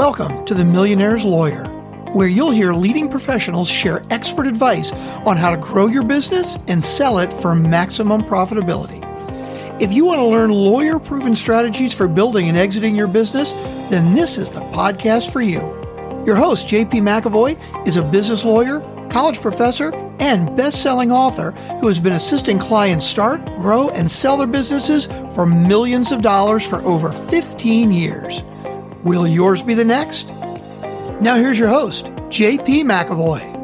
Welcome to The Millionaire's Lawyer, where you'll hear leading professionals share expert advice on how to grow your business and sell it for maximum profitability. If you want to learn lawyer proven strategies for building and exiting your business, then this is the podcast for you. Your host, JP McAvoy, is a business lawyer, college professor, and best selling author who has been assisting clients start, grow, and sell their businesses for millions of dollars for over 15 years. Will yours be the next? Now, here's your host, JP McAvoy.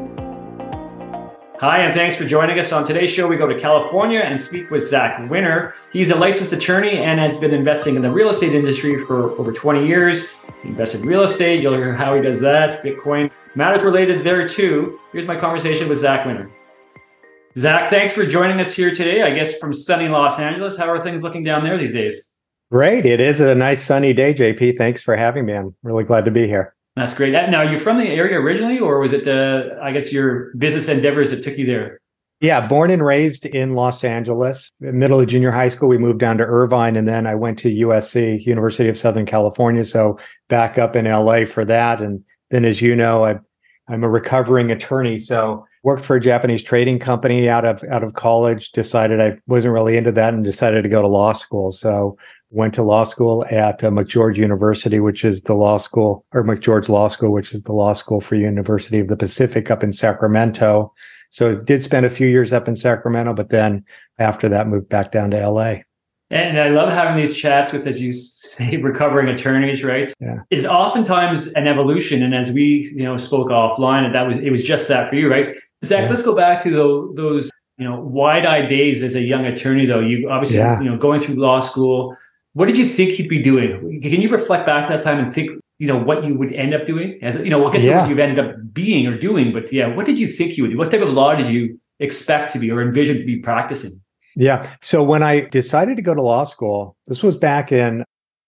Hi, and thanks for joining us. On today's show, we go to California and speak with Zach Winner. He's a licensed attorney and has been investing in the real estate industry for over 20 years. He invested in real estate. You'll hear how he does that. Bitcoin matters related there too. Here's my conversation with Zach Winner. Zach, thanks for joining us here today. I guess from sunny Los Angeles. How are things looking down there these days? Great. It is a nice sunny day, JP. Thanks for having me. I'm really glad to be here. That's great. Now, are you from the area originally, or was it the, I guess, your business endeavors that took you there? Yeah, born and raised in Los Angeles. Middle of junior high school, we moved down to Irvine, and then I went to USC, University of Southern California. So back up in LA for that. And then, as you know, I, I'm a recovering attorney. So worked for a Japanese trading company out of out of college. Decided I wasn't really into that, and decided to go to law school. So went to law school at uh, McGeorge University, which is the law school, or McGeorge Law School, which is the law school for University of the Pacific up in Sacramento. So did spend a few years up in Sacramento, but then after that moved back down to LA. And I love having these chats with, as you say, recovering attorneys, right? Yeah. Is oftentimes an evolution. And as we, you know, spoke offline, and that was it was just that for you, right? Zach, yeah. let's go back to the, those, you know, wide-eyed days as a young attorney, though. You obviously, yeah. you know, going through law school, what did you think you'd be doing? Can you reflect back to that time and think, you know, what you would end up doing? As you know, we'll get to yeah. what you've ended up being or doing, but yeah, what did you think you would do? What type of law did you expect to be or envision to be practicing? Yeah. So when I decided to go to law school, this was back in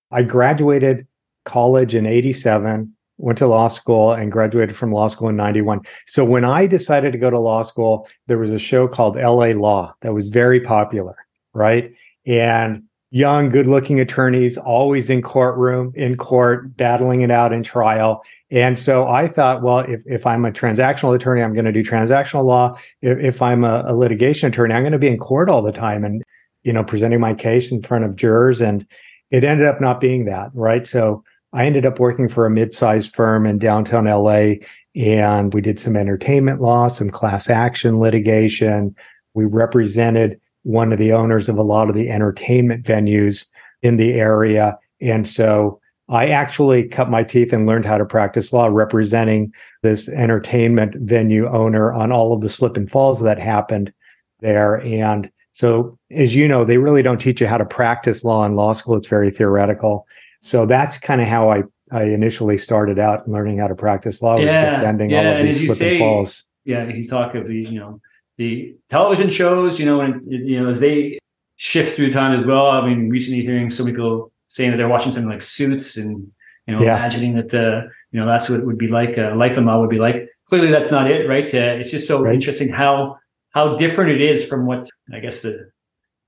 I graduated college in 87, went to law school and graduated from law school in 91. So when I decided to go to law school, there was a show called LA Law that was very popular, right? And young, good looking attorneys, always in courtroom, in court, battling it out in trial. And so I thought, well, if, if I'm a transactional attorney, I'm going to do transactional law. If, if I'm a, a, litigation attorney, I'm going to be in court all the time and, you know, presenting my case in front of jurors. And it ended up not being that, right? So I ended up working for a mid-sized firm in downtown LA and we did some entertainment law, some class action litigation. We represented one of the owners of a lot of the entertainment venues in the area. And so I actually cut my teeth and learned how to practice law representing this entertainment venue owner on all of the slip and falls that happened there. And so, as you know, they really don't teach you how to practice law in law school. It's very theoretical. So that's kind of how I, I initially started out learning how to practice law was yeah, defending yeah. all of these slip say, and falls. Yeah, he talked of the, you know, the television shows, you know, and you know, as they shift through time as well. I mean, recently hearing so many people saying that they're watching something like Suits and you know, yeah. imagining that uh, you know that's what it would be like. Uh, life in law would be like. Clearly, that's not it, right? Uh, it's just so right. interesting how how different it is from what I guess the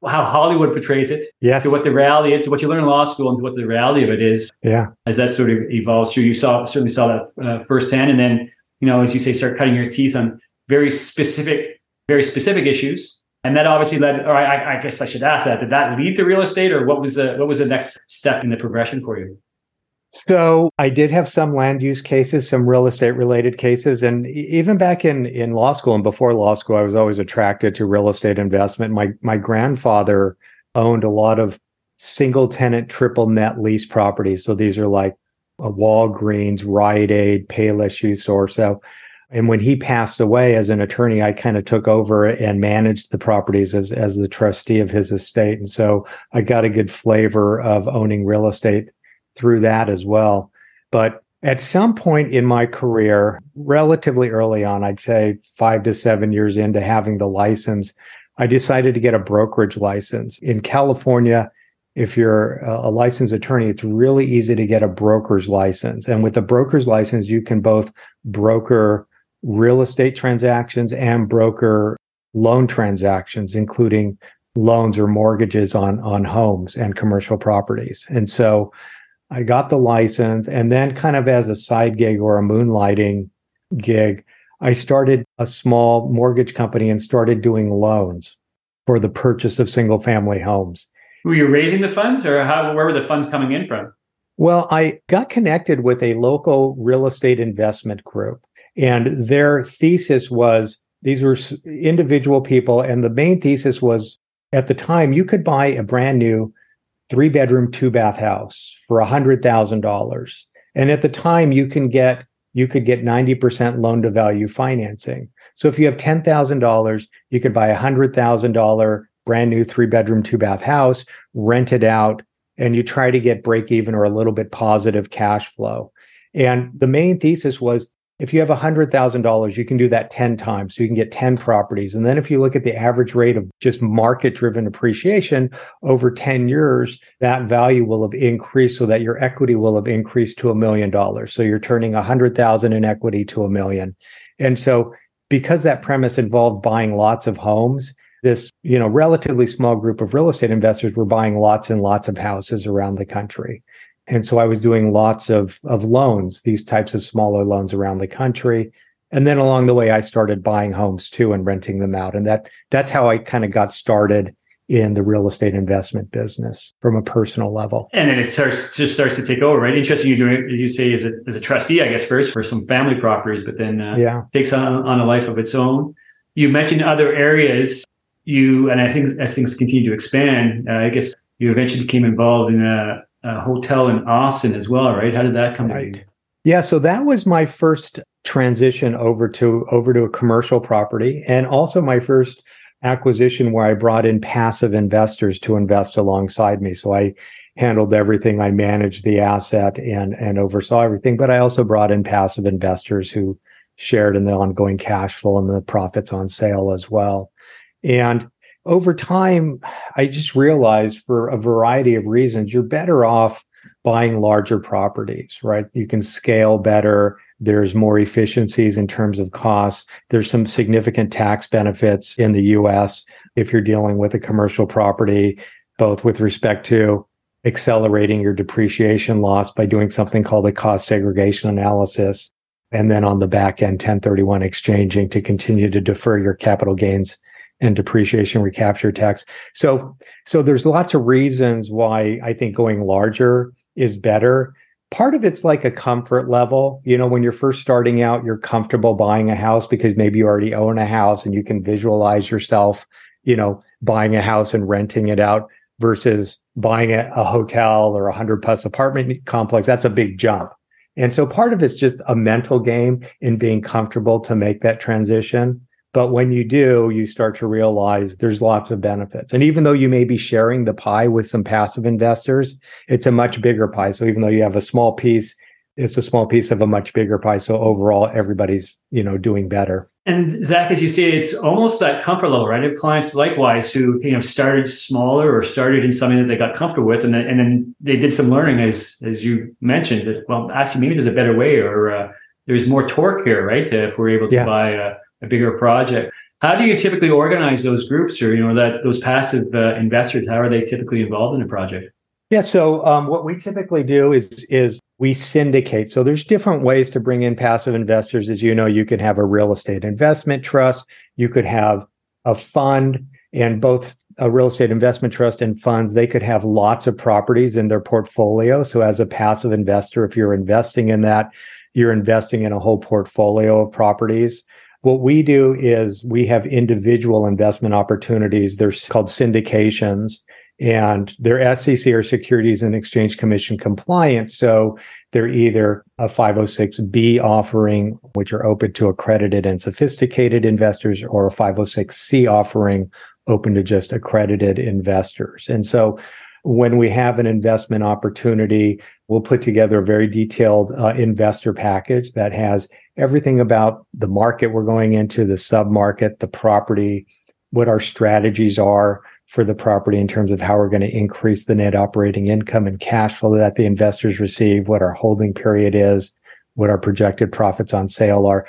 how Hollywood portrays it yes. to what the reality is, to what you learn in law school, and to what the reality of it is. Yeah, as that sort of evolves through, you saw certainly saw that uh, firsthand, and then you know, as you say, start cutting your teeth on very specific very specific issues. And that obviously led, or I, I guess I should ask that, did that lead to real estate or what was the, what was the next step in the progression for you? So I did have some land use cases, some real estate related cases. And even back in, in law school and before law school, I was always attracted to real estate investment. My, my grandfather owned a lot of single tenant, triple net lease properties. So these are like a Walgreens, Rite Aid, Payless Shoe Store. So and when he passed away as an attorney, I kind of took over and managed the properties as, as the trustee of his estate. And so I got a good flavor of owning real estate through that as well. But at some point in my career, relatively early on, I'd say five to seven years into having the license, I decided to get a brokerage license. In California, if you're a licensed attorney, it's really easy to get a broker's license. And with a broker's license, you can both broker real estate transactions and broker loan transactions, including loans or mortgages on on homes and commercial properties. And so I got the license. And then, kind of as a side gig or a moonlighting gig, I started a small mortgage company and started doing loans for the purchase of single family homes. Were you raising the funds or how, where were the funds coming in from? Well, I got connected with a local real estate investment group, and their thesis was these were individual people. And the main thesis was at the time, you could buy a brand new three bedroom, two bath house for $100,000. And at the time, you can get you could get 90% loan to value financing. So if you have $10,000, you could buy a $100,000 brand new three bedroom, two bath house, rent it out, and you try to get break even or a little bit positive cash flow. And the main thesis was if you have $100,000, you can do that 10 times. So you can get 10 properties. And then if you look at the average rate of just market driven appreciation over 10 years, that value will have increased so that your equity will have increased to a million dollars. So you're turning 100,000 in equity to a million. And so because that premise involved buying lots of homes, this, you know, relatively small group of real estate investors were buying lots and lots of houses around the country. And so I was doing lots of, of loans, these types of smaller loans around the country. And then along the way, I started buying homes too and renting them out. And that that's how I kind of got started in the real estate investment business from a personal level. And then it starts just starts to take over, right? Interesting. You doing you say as a as a trustee, I guess first for some family properties, but then uh, yeah. takes on on a life of its own. You mentioned other areas. You and I think as things continue to expand, uh, I guess you eventually became involved in a a hotel in Austin as well, right? How did that come right. to Yeah, so that was my first transition over to over to a commercial property and also my first acquisition where I brought in passive investors to invest alongside me. So I handled everything. I managed the asset and and oversaw everything, but I also brought in passive investors who shared in the ongoing cash flow and the profits on sale as well. And over time, I just realized for a variety of reasons, you're better off buying larger properties, right? You can scale better. There's more efficiencies in terms of costs. There's some significant tax benefits in the US if you're dealing with a commercial property, both with respect to accelerating your depreciation loss by doing something called a cost segregation analysis. And then on the back end, 1031 exchanging to continue to defer your capital gains and depreciation recapture tax. So, so there's lots of reasons why I think going larger is better. Part of it's like a comfort level. You know, when you're first starting out, you're comfortable buying a house because maybe you already own a house and you can visualize yourself, you know, buying a house and renting it out versus buying a, a hotel or a hundred plus apartment complex. That's a big jump. And so part of it's just a mental game in being comfortable to make that transition. But when you do, you start to realize there's lots of benefits. And even though you may be sharing the pie with some passive investors, it's a much bigger pie. So even though you have a small piece, it's a small piece of a much bigger pie. So overall, everybody's, you know, doing better. And Zach, as you say, it's almost that comfort level, right? I have clients likewise who, you know, started smaller or started in something that they got comfortable with, and then, and then they did some learning, as as you mentioned, that well, actually, maybe there's a better way, or uh, there's more torque here, right? If we're able to yeah. buy a a bigger project. How do you typically organize those groups, or you know that those passive uh, investors? How are they typically involved in a project? Yeah, so um, what we typically do is is we syndicate. So there's different ways to bring in passive investors. As you know, you can have a real estate investment trust, you could have a fund, and both a real estate investment trust and funds they could have lots of properties in their portfolio. So as a passive investor, if you're investing in that, you're investing in a whole portfolio of properties. What we do is we have individual investment opportunities. They're called syndications and they're SEC or Securities and Exchange Commission compliant. So they're either a 506B offering, which are open to accredited and sophisticated investors, or a 506C offering open to just accredited investors. And so when we have an investment opportunity, we'll put together a very detailed uh, investor package that has everything about the market we're going into, the sub market, the property, what our strategies are for the property in terms of how we're going to increase the net operating income and cash flow that the investors receive, what our holding period is, what our projected profits on sale are.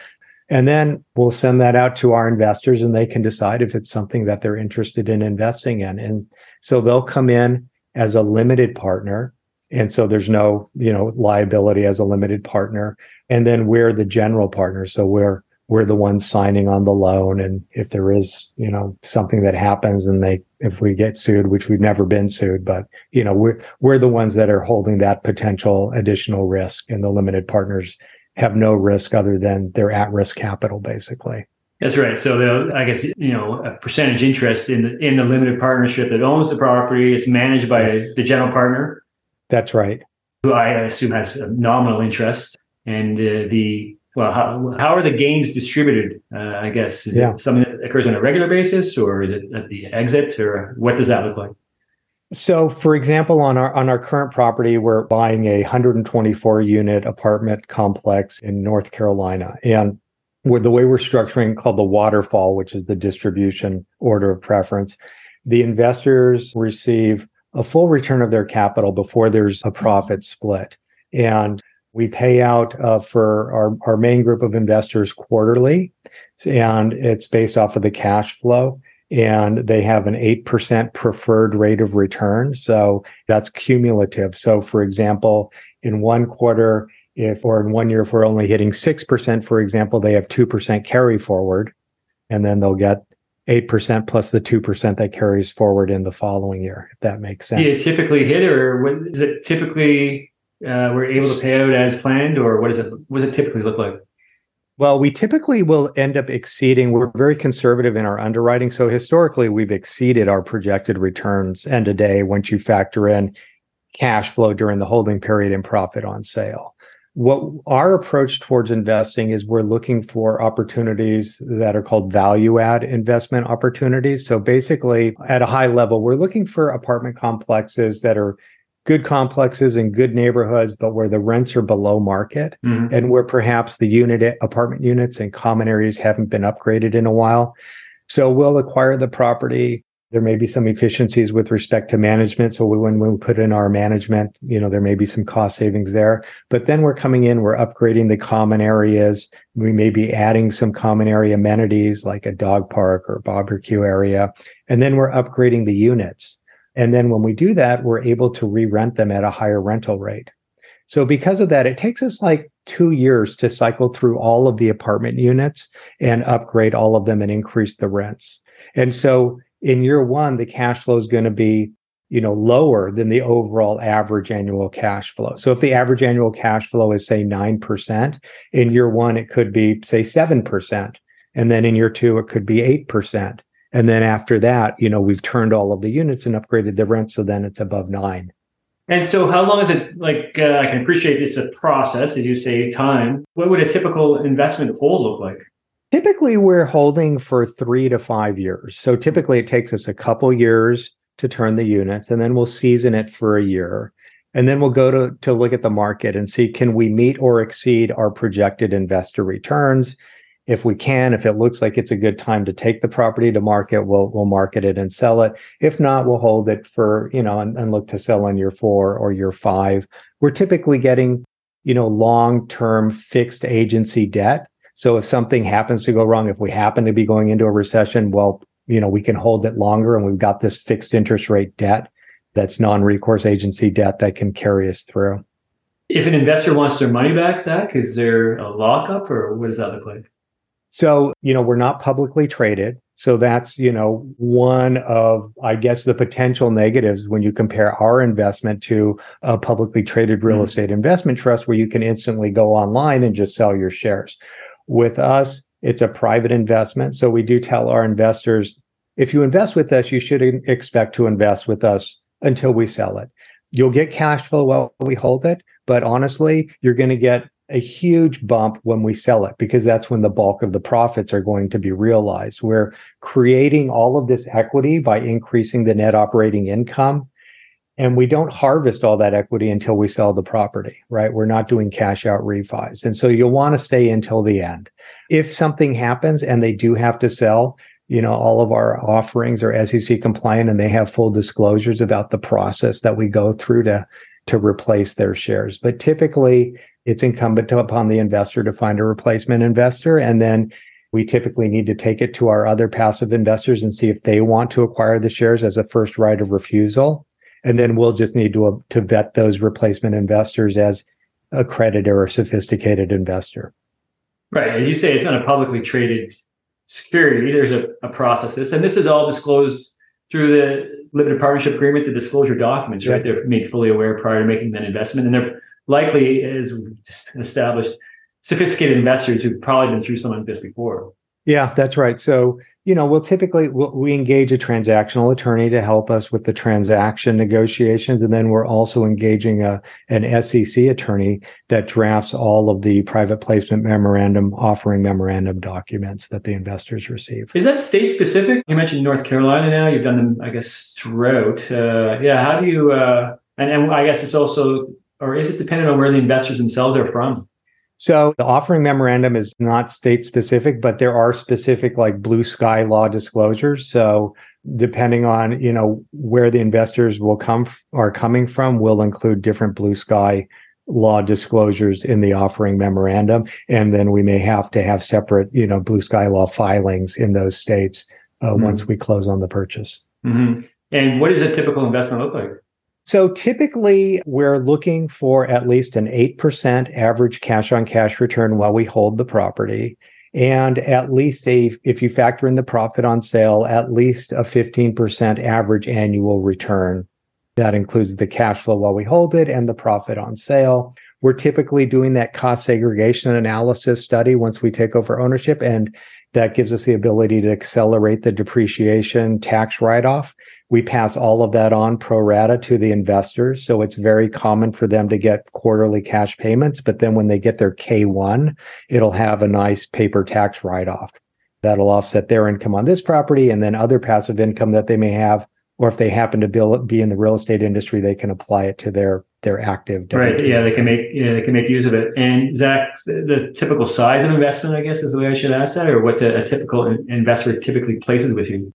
And then we'll send that out to our investors and they can decide if it's something that they're interested in investing in. And so they'll come in as a limited partner And so there's no, you know, liability as a limited partner. And then we're the general partner. So we're we're the ones signing on the loan. And if there is, you know, something that happens and they if we get sued, which we've never been sued, but you know, we're we're the ones that are holding that potential additional risk. And the limited partners have no risk other than their at-risk capital, basically. That's right. So I guess you know a percentage interest in the in the limited partnership that owns the property. It's managed by yes. the general partner. That's right. Who I assume has a nominal interest, and uh, the well, how, how are the gains distributed? Uh, I guess is yeah. it something that occurs on a regular basis, or is it at the exit, or what does that look like? So, for example, on our on our current property, we're buying a 124 unit apartment complex in North Carolina, and with the way we're structuring called the waterfall, which is the distribution order of preference, the investors receive a full return of their capital before there's a profit split. And we pay out uh, for our, our main group of investors quarterly, and it's based off of the cash flow. And they have an 8% preferred rate of return. So that's cumulative. So, for example, in one quarter, if or in one year if we're only hitting 6% for example they have 2% carry forward and then they'll get 8% plus the 2% that carries forward in the following year if that makes sense yeah typically hit or what, is it typically uh, we're able to pay out as planned or what does it what does it typically look like well, we typically will end up exceeding. We're very conservative in our underwriting. So historically, we've exceeded our projected returns end of day once you factor in cash flow during the holding period and profit on sale what our approach towards investing is we're looking for opportunities that are called value add investment opportunities. So basically, at a high level, we're looking for apartment complexes that are good complexes in good neighborhoods, but where the rents are below market mm-hmm. and where perhaps the unit apartment units and common areas haven't been upgraded in a while. So we'll acquire the property there may be some efficiencies with respect to management. So when we put in our management, you know, there may be some cost savings there. But then we're coming in, we're upgrading the common areas. We may be adding some common area amenities like a dog park or barbecue area. And then we're upgrading the units. And then when we do that, we're able to re-rent them at a higher rental rate. So because of that, it takes us like two years to cycle through all of the apartment units and upgrade all of them and increase the rents. And so in year one, the cash flow is going to be, you know, lower than the overall average annual cash flow. So if the average annual cash flow is say 9%, in year one, it could be say 7%. And then in year two, it could be 8%. And then after that, you know, we've turned all of the units and upgraded the rent. So then it's above nine. And so, how long is it? Like, uh, I can appreciate this a process, as you say, time. What would a typical investment hold look like? Typically, we're holding for three to five years. So hmm. typically, it takes us a couple years to turn the units, and then we'll season it for a year. And then we'll go to, to look at the market and see can we meet or exceed our projected investor returns? If we can, if it looks like it's a good time to take the property to market, we'll we'll market it and sell it. If not, we'll hold it for, you know, and, and look to sell in year four or year five. We're typically getting, you know, long-term fixed agency debt so if something happens to go wrong, if we happen to be going into a recession, well, you know, we can hold it longer and we've got this fixed interest rate debt that's non-recourse agency debt that can carry us through. If an investor wants their money back, Zach, is there a lockup or what does that look like? So, you know, we're not publicly traded. So that's, you know, one of, I guess, the potential negatives when you compare our investment to a publicly traded real mm-hmm. estate investment trust where you can instantly go online and just sell your shares. With us, it's a private investment. So we do tell our investors if you invest with us, you should expect to invest with us until we sell it. You'll get cash flow while we hold it, but honestly, you're going to get a huge bump when we sell it because that's when the bulk of the profits are going to be realized. We're creating all of this equity by increasing the net operating income and we don't harvest all that equity until we sell the property, right? We're not doing cash out refis. And so you'll want to stay until the end. If something happens and they do have to sell, you know, all of our offerings are SEC compliant and they have full disclosures about the process that we go through to to replace their shares. But typically it's incumbent upon the investor to find a replacement investor and then we typically need to take it to our other passive investors and see if they want to acquire the shares as a first right of refusal And then we'll just need to, uh, to vet those replacement investors as accredited or sophisticated investor. Right. As you say, it's not a publicly traded security. There's a, a process this, and this is all disclosed through the limited partnership agreement, the disclosure documents, right? They're made fully aware prior to making that investment. And they're likely, as established, sophisticated investors who've probably been through something like this before. Yeah, that's right. So you know, we'll typically we engage a transactional attorney to help us with the transaction negotiations, and then we're also engaging a an SEC attorney that drafts all of the private placement memorandum, offering memorandum documents that the investors receive. Is that state specific? You mentioned North Carolina. Now you've done them, I guess, throughout. Uh, yeah. How do you? Uh, and, and I guess it's also, or is it dependent on where the investors themselves are from? So the offering memorandum is not state specific, but there are specific like blue sky law disclosures. So depending on, you know, where the investors will come f- are coming from will include different blue sky law disclosures in the offering memorandum. And then we may have to have separate, you know, blue sky law filings in those states uh, mm-hmm. once we close on the purchase. Mm-hmm. And what does a typical investment look like? So typically, we're looking for at least an 8% average cash on cash return while we hold the property. And at least a, if you factor in the profit on sale, at least a 15% average annual return. That includes the cash flow while we hold it and the profit on sale. We're typically doing that cost segregation analysis study once we take over ownership. And that gives us the ability to accelerate the depreciation tax write off. We pass all of that on pro rata to the investors. So it's very common for them to get quarterly cash payments. But then when they get their K1, it'll have a nice paper tax write off that'll offset their income on this property and then other passive income that they may have. Or if they happen to be in the real estate industry, they can apply it to their their active. Debt. Right. Yeah, they can make yeah, they can make use of it. And Zach, the typical size of investment, I guess, is the way I should ask that, or what the, a typical investor typically places with you.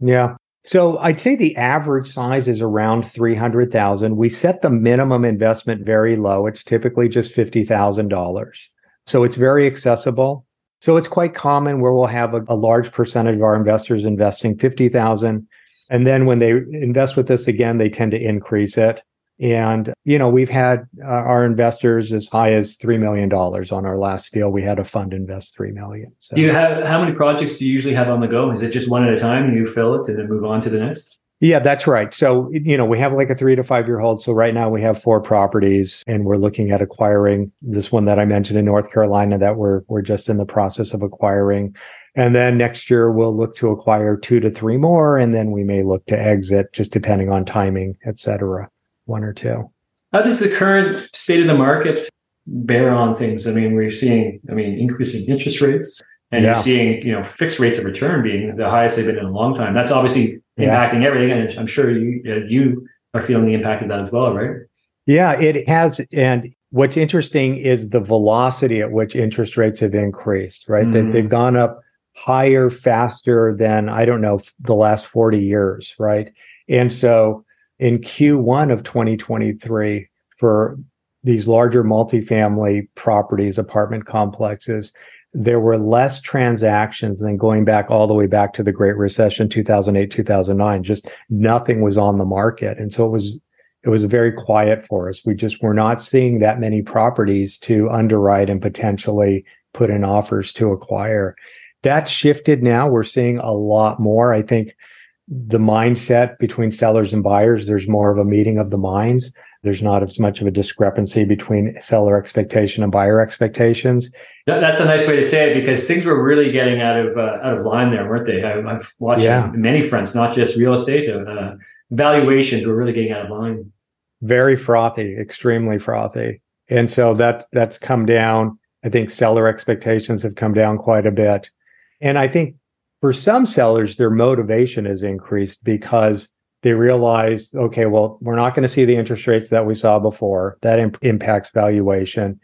Yeah. So I'd say the average size is around 300,000. We set the minimum investment very low. It's typically just $50,000. So it's very accessible. So it's quite common where we'll have a, a large percentage of our investors investing 50,000 and then when they invest with us again they tend to increase it. And, you know, we've had uh, our investors as high as $3 million on our last deal. We had a fund invest 3 million. So. Do you have, how many projects do you usually have on the go? Is it just one at a time and you fill it and then move on to the next? Yeah, that's right. So, you know, we have like a three to five year hold. So right now we have four properties and we're looking at acquiring this one that I mentioned in North Carolina that we're, we're just in the process of acquiring. And then next year we'll look to acquire two to three more. And then we may look to exit just depending on timing, et cetera one or two. How does the current state of the market bear on things? I mean, we're seeing, I mean, increasing interest rates, and yeah. you're seeing, you know, fixed rates of return being the highest they've been in a long time. That's obviously impacting yeah. everything, and I'm sure you you are feeling the impact of that as well, right? Yeah, it has. And what's interesting is the velocity at which interest rates have increased. Right, mm-hmm. they, they've gone up higher, faster than I don't know the last 40 years. Right, and so in Q1 of 2023 for these larger multifamily properties, apartment complexes, there were less transactions than going back all the way back to the Great Recession, 2008, 2009. Just nothing was on the market. And so it was, it was very quiet for us. We just were not seeing that many properties to underwrite and potentially put in offers to acquire. That shifted now. We're seeing a lot more. I think the mindset between sellers and buyers, there's more of a meeting of the minds. There's not as much of a discrepancy between seller expectation and buyer expectations. That's a nice way to say it because things were really getting out of uh, out of line there, weren't they? I, have watched yeah. many fronts, not just real estate. Uh, valuations were really getting out of line. Very frothy, extremely frothy, and so that that's come down. I think seller expectations have come down quite a bit, and I think for some sellers, their motivation is increased because they realize, okay, well, we're not going to see the interest rates that we saw before. That imp- impacts valuation.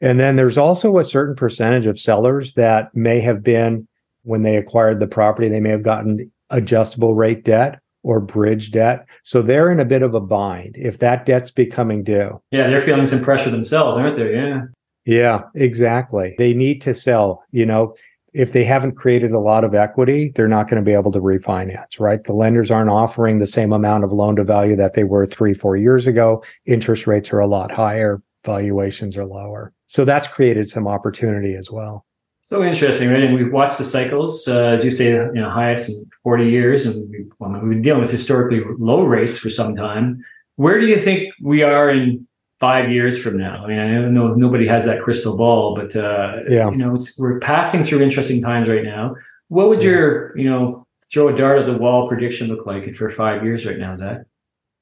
And then there's also a certain percentage of sellers that may have been, when they acquired the property, they may have gotten adjustable rate debt or bridge debt. So they're in a bit of a bind if that debt's becoming due. Yeah, they're feeling some pressure themselves, aren't they? Yeah. Yeah, exactly. They need to sell. You know, if they haven't created a lot of equity, they're not going to be able to refinance, right? The lenders aren't offering the same amount of loan to value that they were three, four years ago. Interest rates are a lot higher, valuations are lower. So that's created some opportunity as well. So interesting, right? And we've watched the cycles, uh, as you say, you know, highest in 40 years, and we, well, we've been dealing with historically low rates for some time. Where do you think we are in five years from now? I mean, I know nobody has that crystal ball, but uh, yeah. you know, we're passing through interesting times right now. What would your, you know, throw a dart at the wall prediction look like for five years right now, Zach?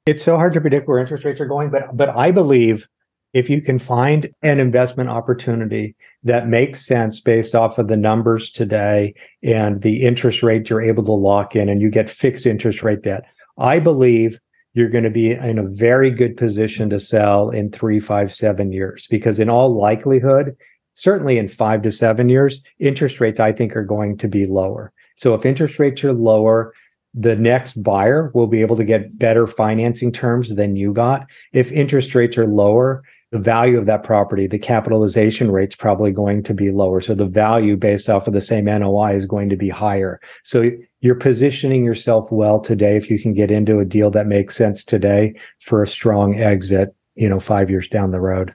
It's so hard to predict where interest rates are going, but but I believe if you can find an investment opportunity that makes sense based off of the numbers today and the interest rate you're able to lock in and you get fixed interest rate debt, I believe you're going to be in a very good position to sell in three, five, seven years because in all likelihood, certainly in five to seven years, interest rates I think are going to be lower. So if interest rates are lower, the next buyer will be able to get better financing terms than you got. If interest rates are lower, the value of that property, the capitalization rate's probably going to be lower. So the value based off of the same NOI is going to be higher. So you're positioning yourself well today if you can get into a deal that makes sense today for a strong exit, you know, five years down the road.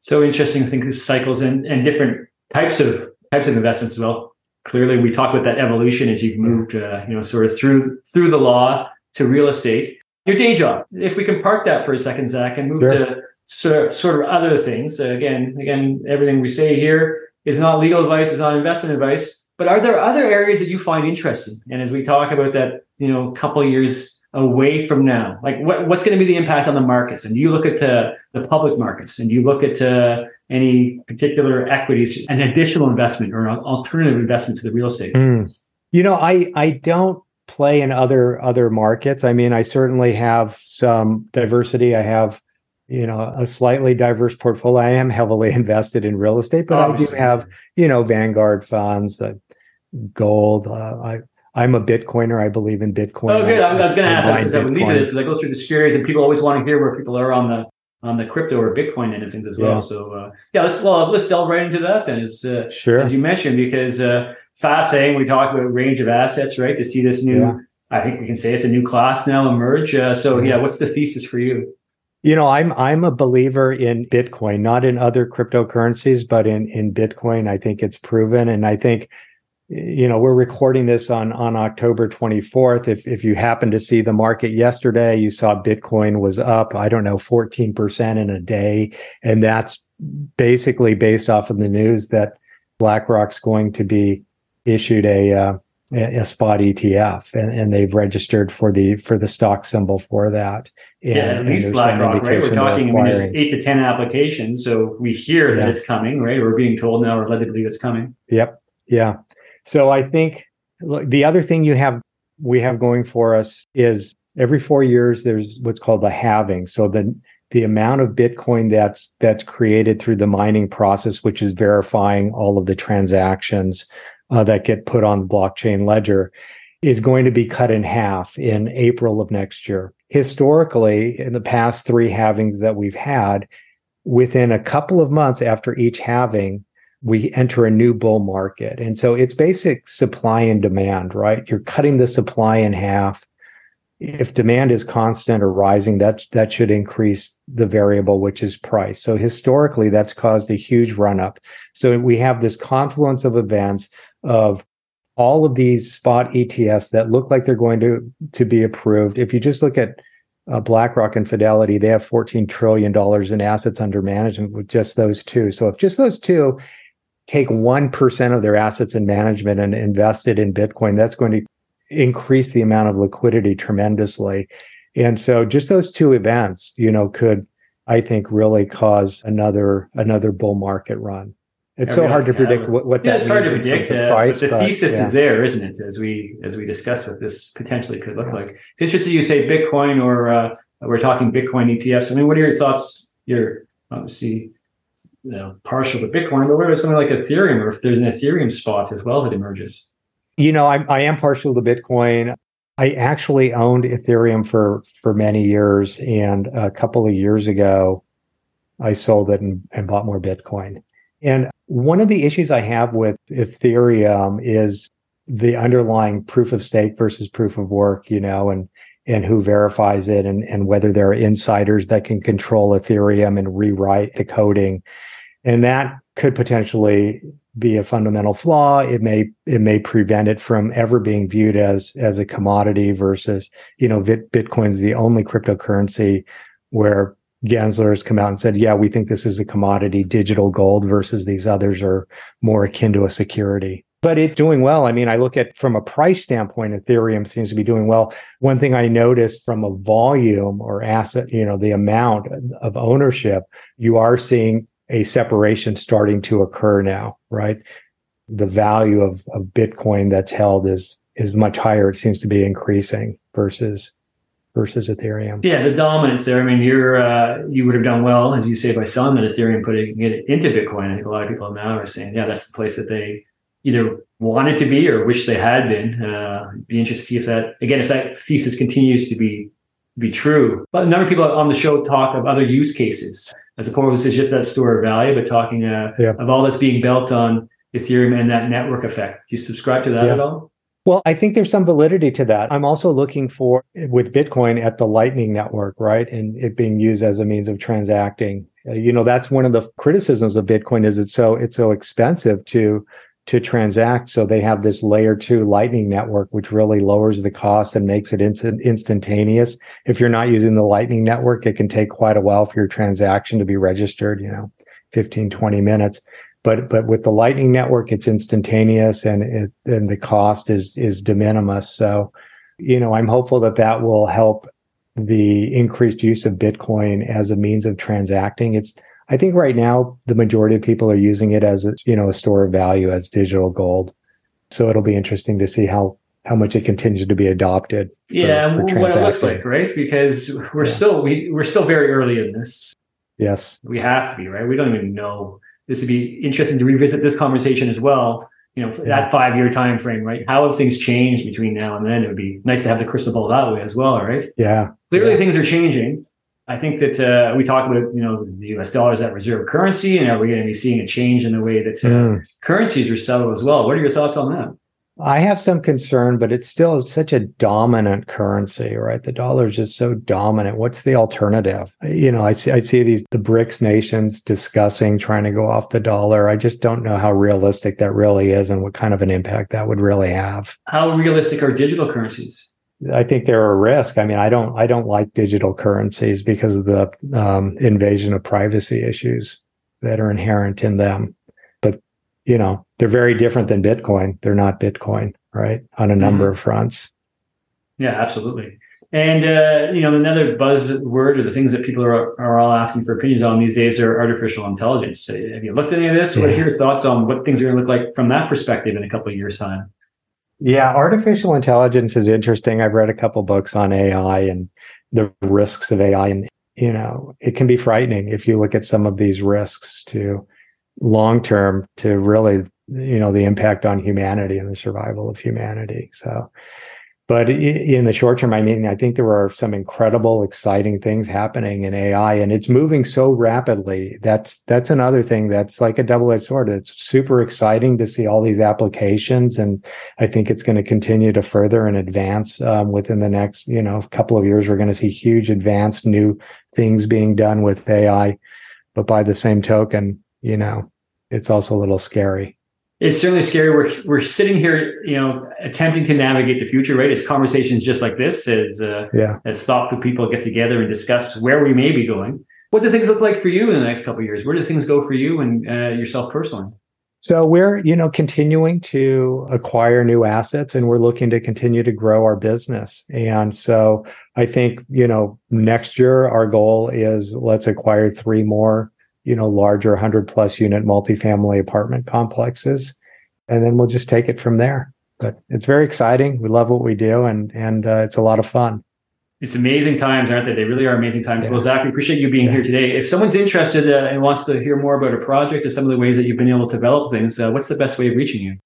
So interesting to think of cycles and, and different types of types of investments as well. Clearly, we talk about that evolution as you've moved, uh, you know, sort of through through the law to real estate. Your day job, if we can park that for a second, Zach, and move sure. to sort of, sort of other things. Again, again, everything we say here is not legal advice, is not investment advice. But are there other areas that you find interesting? And as we talk about that, you know, a couple years away from now, like what, what's going to be the impact on the markets? And you look at uh, the public markets and you look at uh, any particular equities, an additional investment or an alternative investment to the real estate? Mm. You know, I I don't play in other other markets. I mean, I certainly have some diversity. I have you know a slightly diverse portfolio. I am heavily invested in real estate but Obviously. i do have you know vanguard funds uh, gold uh, i i'm a bitcoiner. I believe in bitcoin. Oh good. I, I was going to ask that since i would lead to this because i go through the series and people always want to hear where people are on the on the crypto or bitcoin end of things as well. Yeah. so uh, yeah let's well let's delve right into that then. As uh, sure. as you mentioned because uh fascinating we talk about range of assets right to see this new yeah. i think we can say it's a new class now emerge uh, so yeah what's the thesis for you you know, I'm I'm a believer in Bitcoin, not in other cryptocurrencies, but in in Bitcoin. I think it's proven, and I think, you know, we're recording this on on October 24th. If if you happen to see the market yesterday, you saw Bitcoin was up. I don't know, 14 percent in a day, and that's basically based off of the news that BlackRock's going to be issued a uh, a spot ETF, and, and they've registered for the for the stock symbol for that. And, yeah, at least BlackRock, right? We're talking. I mean, there's eight to ten applications, so we hear that it's coming, right? We're being told now, or led to believe it's coming. Yep. Yeah. So I think the other thing you have we have going for us is every four years there's what's called the halving. So the the amount of Bitcoin that's that's created through the mining process, which is verifying all of the transactions uh, that get put on the blockchain ledger is going to be cut in half in April of next year. Historically, in the past three halvings that we've had, within a couple of months after each halving, we enter a new bull market. And so it's basic supply and demand, right? You're cutting the supply in half. If demand is constant or rising, that that should increase the variable, which is price. So historically, that's caused a huge run up. So we have this confluence of events of all of these spot ETFs that look like they're going to, to be approved. If you just look at uh, BlackRock and Fidelity, they have $14 trillion in assets under management with just those two. So if just those two take 1% of their assets in management and invest it in Bitcoin, that's going to increase the amount of liquidity tremendously. And so just those two events, you know, could, I think, really cause another another bull market run. It's so hard to predict what, what yeah, that it's hard to predict. Uh, price, but the but, thesis yeah. is there, isn't it? As we as we discuss what this potentially could look yeah. like. It's interesting you say Bitcoin or uh, we're talking Bitcoin ETFs. I mean, what are your thoughts? You're obviously you know, partial to Bitcoin, but what about something like Ethereum, or if there's an Ethereum spot as well that emerges? You know, I, I am partial to Bitcoin. I actually owned Ethereum for for many years, and a couple of years ago, I sold it and, and bought more Bitcoin. And one of the issues I have with Ethereum is the underlying proof of stake versus proof of work, you know, and and who verifies it and, and whether there are insiders that can control Ethereum and rewrite the coding. And that could potentially be a fundamental flaw. It may it may prevent it from ever being viewed as as a commodity versus, you know, Bitcoin is the only cryptocurrency where Gensler has come out and said, yeah, we think this is a commodity, digital gold versus these others are more akin to a security. But it's doing well. I mean, I look at from a price standpoint, Ethereum seems to be doing well. One thing I noticed from a volume or asset, you know, the amount of ownership, you are seeing a separation starting to occur now, right? The value of, of Bitcoin that's held is is much higher. It seems to be increasing versus versus Ethereum. Yeah, the dominance there. I mean, you're uh, you would have done well, as you say, by selling that Ethereum, putting it into Bitcoin. I think a lot of people now are saying, yeah, that's the place that they either wanted to be or wish they had been. Uh, be interested to see if that again, if that thesis continues to be be true. But a number of people on the show talk of other use cases as opposed to just that store of value, but talking uh, yeah. of all that's being built on Ethereum and that network effect. Do you subscribe to that yeah. at all? Well, I think there's some validity to that. I'm also looking for with Bitcoin at the Lightning Network, right? And it being used as a means of transacting. Uh, you know, that's one of the criticisms of Bitcoin is it's so it's so expensive to to transact. So they have this layer two Lightning Network, which really lowers the cost and makes it instant, instantaneous. If you're not using the Lightning Network, it can take quite a while for your transaction to be registered. You know, 15, 20 minutes but but with the lightning network it's instantaneous and it, and the cost is is de minimis. So you know i'm hopeful that that will help the increased use of bitcoin as a means of transacting. It's i think right now the majority of people are using it as a you know a store of value as digital gold. So it'll be interesting to see how how much it continues to be adopted yeah for, for what it looks like right? Because we're yeah. still we, we're still very early in this. Yes. We have to be right? We don't even know this would be interesting to revisit this conversation as well. You know, yeah. that five year time frame, right? How have things changed between now and then? It would be nice to have the crystal ball that way as well, right? Yeah. Clearly, yeah. things are changing. I think that uh, we talk about you know the U.S. dollar as that reserve currency, and are we going to be seeing a change in the way that uh, mm. currencies are settled as well? What are your thoughts on that? I have some concern, but it's still such a dominant currency, right? The dollar is just so dominant. What's the alternative? You know, I see I see these the BRICS nations discussing trying to go off the dollar. I just don't know how realistic that really is and what kind of an impact that would really have. How realistic are digital currencies? I think they're a risk. I mean, I don't I don't like digital currencies because of the um, invasion of privacy issues that are inherent in them you know, they're very different than Bitcoin. They're not Bitcoin, right? On a number mm-hmm. of fronts. Yeah, absolutely. And uh, you know, another buzzword or the things that people are, are all asking for opinions on these days are artificial intelligence. Have you looked at any of this? Yeah. What are your thoughts on what things are going to look like from that perspective in a couple of years' time? Yeah, artificial intelligence is interesting. I've read a couple books on AI and the risks of AI, and you know, it can be frightening if you look at some of these risks to long term to really you know the impact on humanity and the survival of humanity so. But in the short term i mean i think there are some incredible exciting things happening in ai and it's moving so rapidly. That's that's another thing that's like a double-edged sword. It's super exciting to see all these applications and i think it's going to continue to further and advance um, within the next you know couple of years. We're going to see huge advanced new things being done with ai but by the same token you know, it's also a little scary. It's certainly scary. We're we're sitting here, you know, attempting to navigate the future, right? It's conversations just like this, as uh, yeah, as thoughtful people get together and discuss where we may be going. What do things look like for you in the next couple of years? Where do things go for you and uh, yourself personally? So we're, you know, continuing to acquire new assets and we're looking to continue to grow our business. And so I think, you know, next year our goal is let's acquire three more you know, larger 100 plus unit multifamily apartment complexes. And then we'll just take it from there. But it's very exciting. We love what we do and, and uh, it's a lot of fun. It's amazing times, aren't they? They really are amazing times. Yeah. Well, Zach, we appreciate you being yeah. here today. If someone's interested uh, and wants to hear more about a project or some of the ways that you've been able to develop things, uh, what's the best way of reaching you?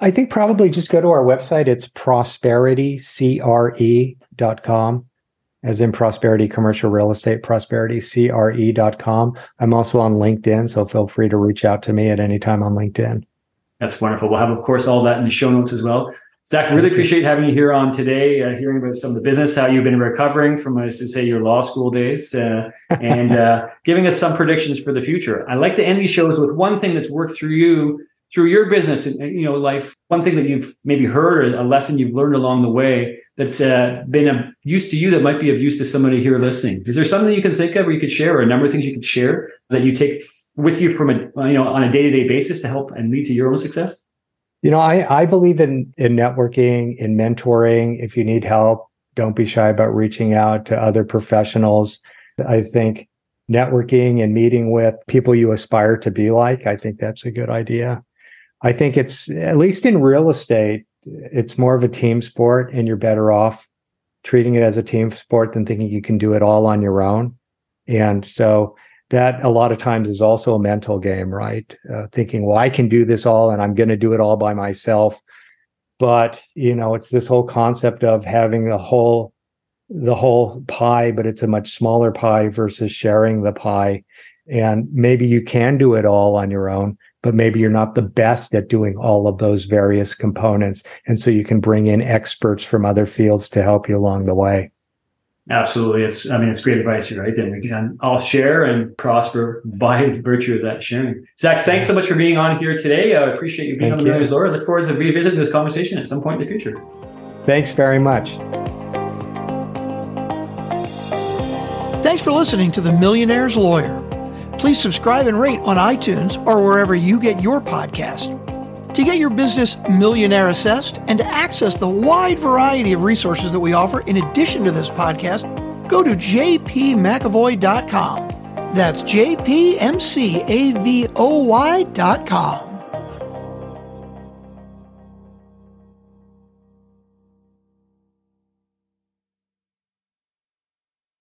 I think probably just go to our website. It's prosperitycre.com as in prosperity commercial real estate prosperity cre.com i'm also on linkedin so feel free to reach out to me at any time on linkedin. That's wonderful. We'll have of course all that in the show notes as well. Zach really appreciate having you here on today uh, hearing about some of the business how you've been recovering from i should say your law school days uh, and uh, giving us some predictions for the future. I like to end these shows with one thing that's worked through you through your business and you know life. One thing that you've maybe heard or a lesson you've learned along the way that's uh, been of use to you that might be of use to somebody here listening. Is there something you can think of or you could share or a number of things you could share that you take with you from a you know on a day-to-day basis to help and lead to your own success? You know i i believe in in networking in mentoring. If you need help don't be shy about reaching out to other professionals. I think networking and meeting with people you aspire to be like i think that's a good idea. I think it's at least in real estate, it's more of a team sport, and you're better off treating it as a team sport than thinking you can do it all on your own. And so that a lot of times is also a mental game, right? Uh, thinking, well, I can do this all and I'm going to do it all by myself. But, you know, it's this whole concept of having the whole the whole pie, but it's a much smaller pie versus sharing the pie. And maybe you can do it all on your own, but maybe you're not the best at doing all of those various components. And so you can bring in experts from other fields to help you along the way. Absolutely. It's, I mean, it's great advice here, right? And again, I'll share and prosper by virtue of that sharing. Zach, thanks so much for being on here today. I appreciate you being Thank on the Millionaires Lawyer. Look forward to revisiting this conversation at some point in the future. Thanks very much. Thanks for listening to The Millionaire's Lawyer. Please subscribe and rate on iTunes or wherever you get your podcast. To get your business millionaire assessed and to access the wide variety of resources that we offer in addition to this podcast, go to jpmcavoy.com. That's jpmcavoy.com.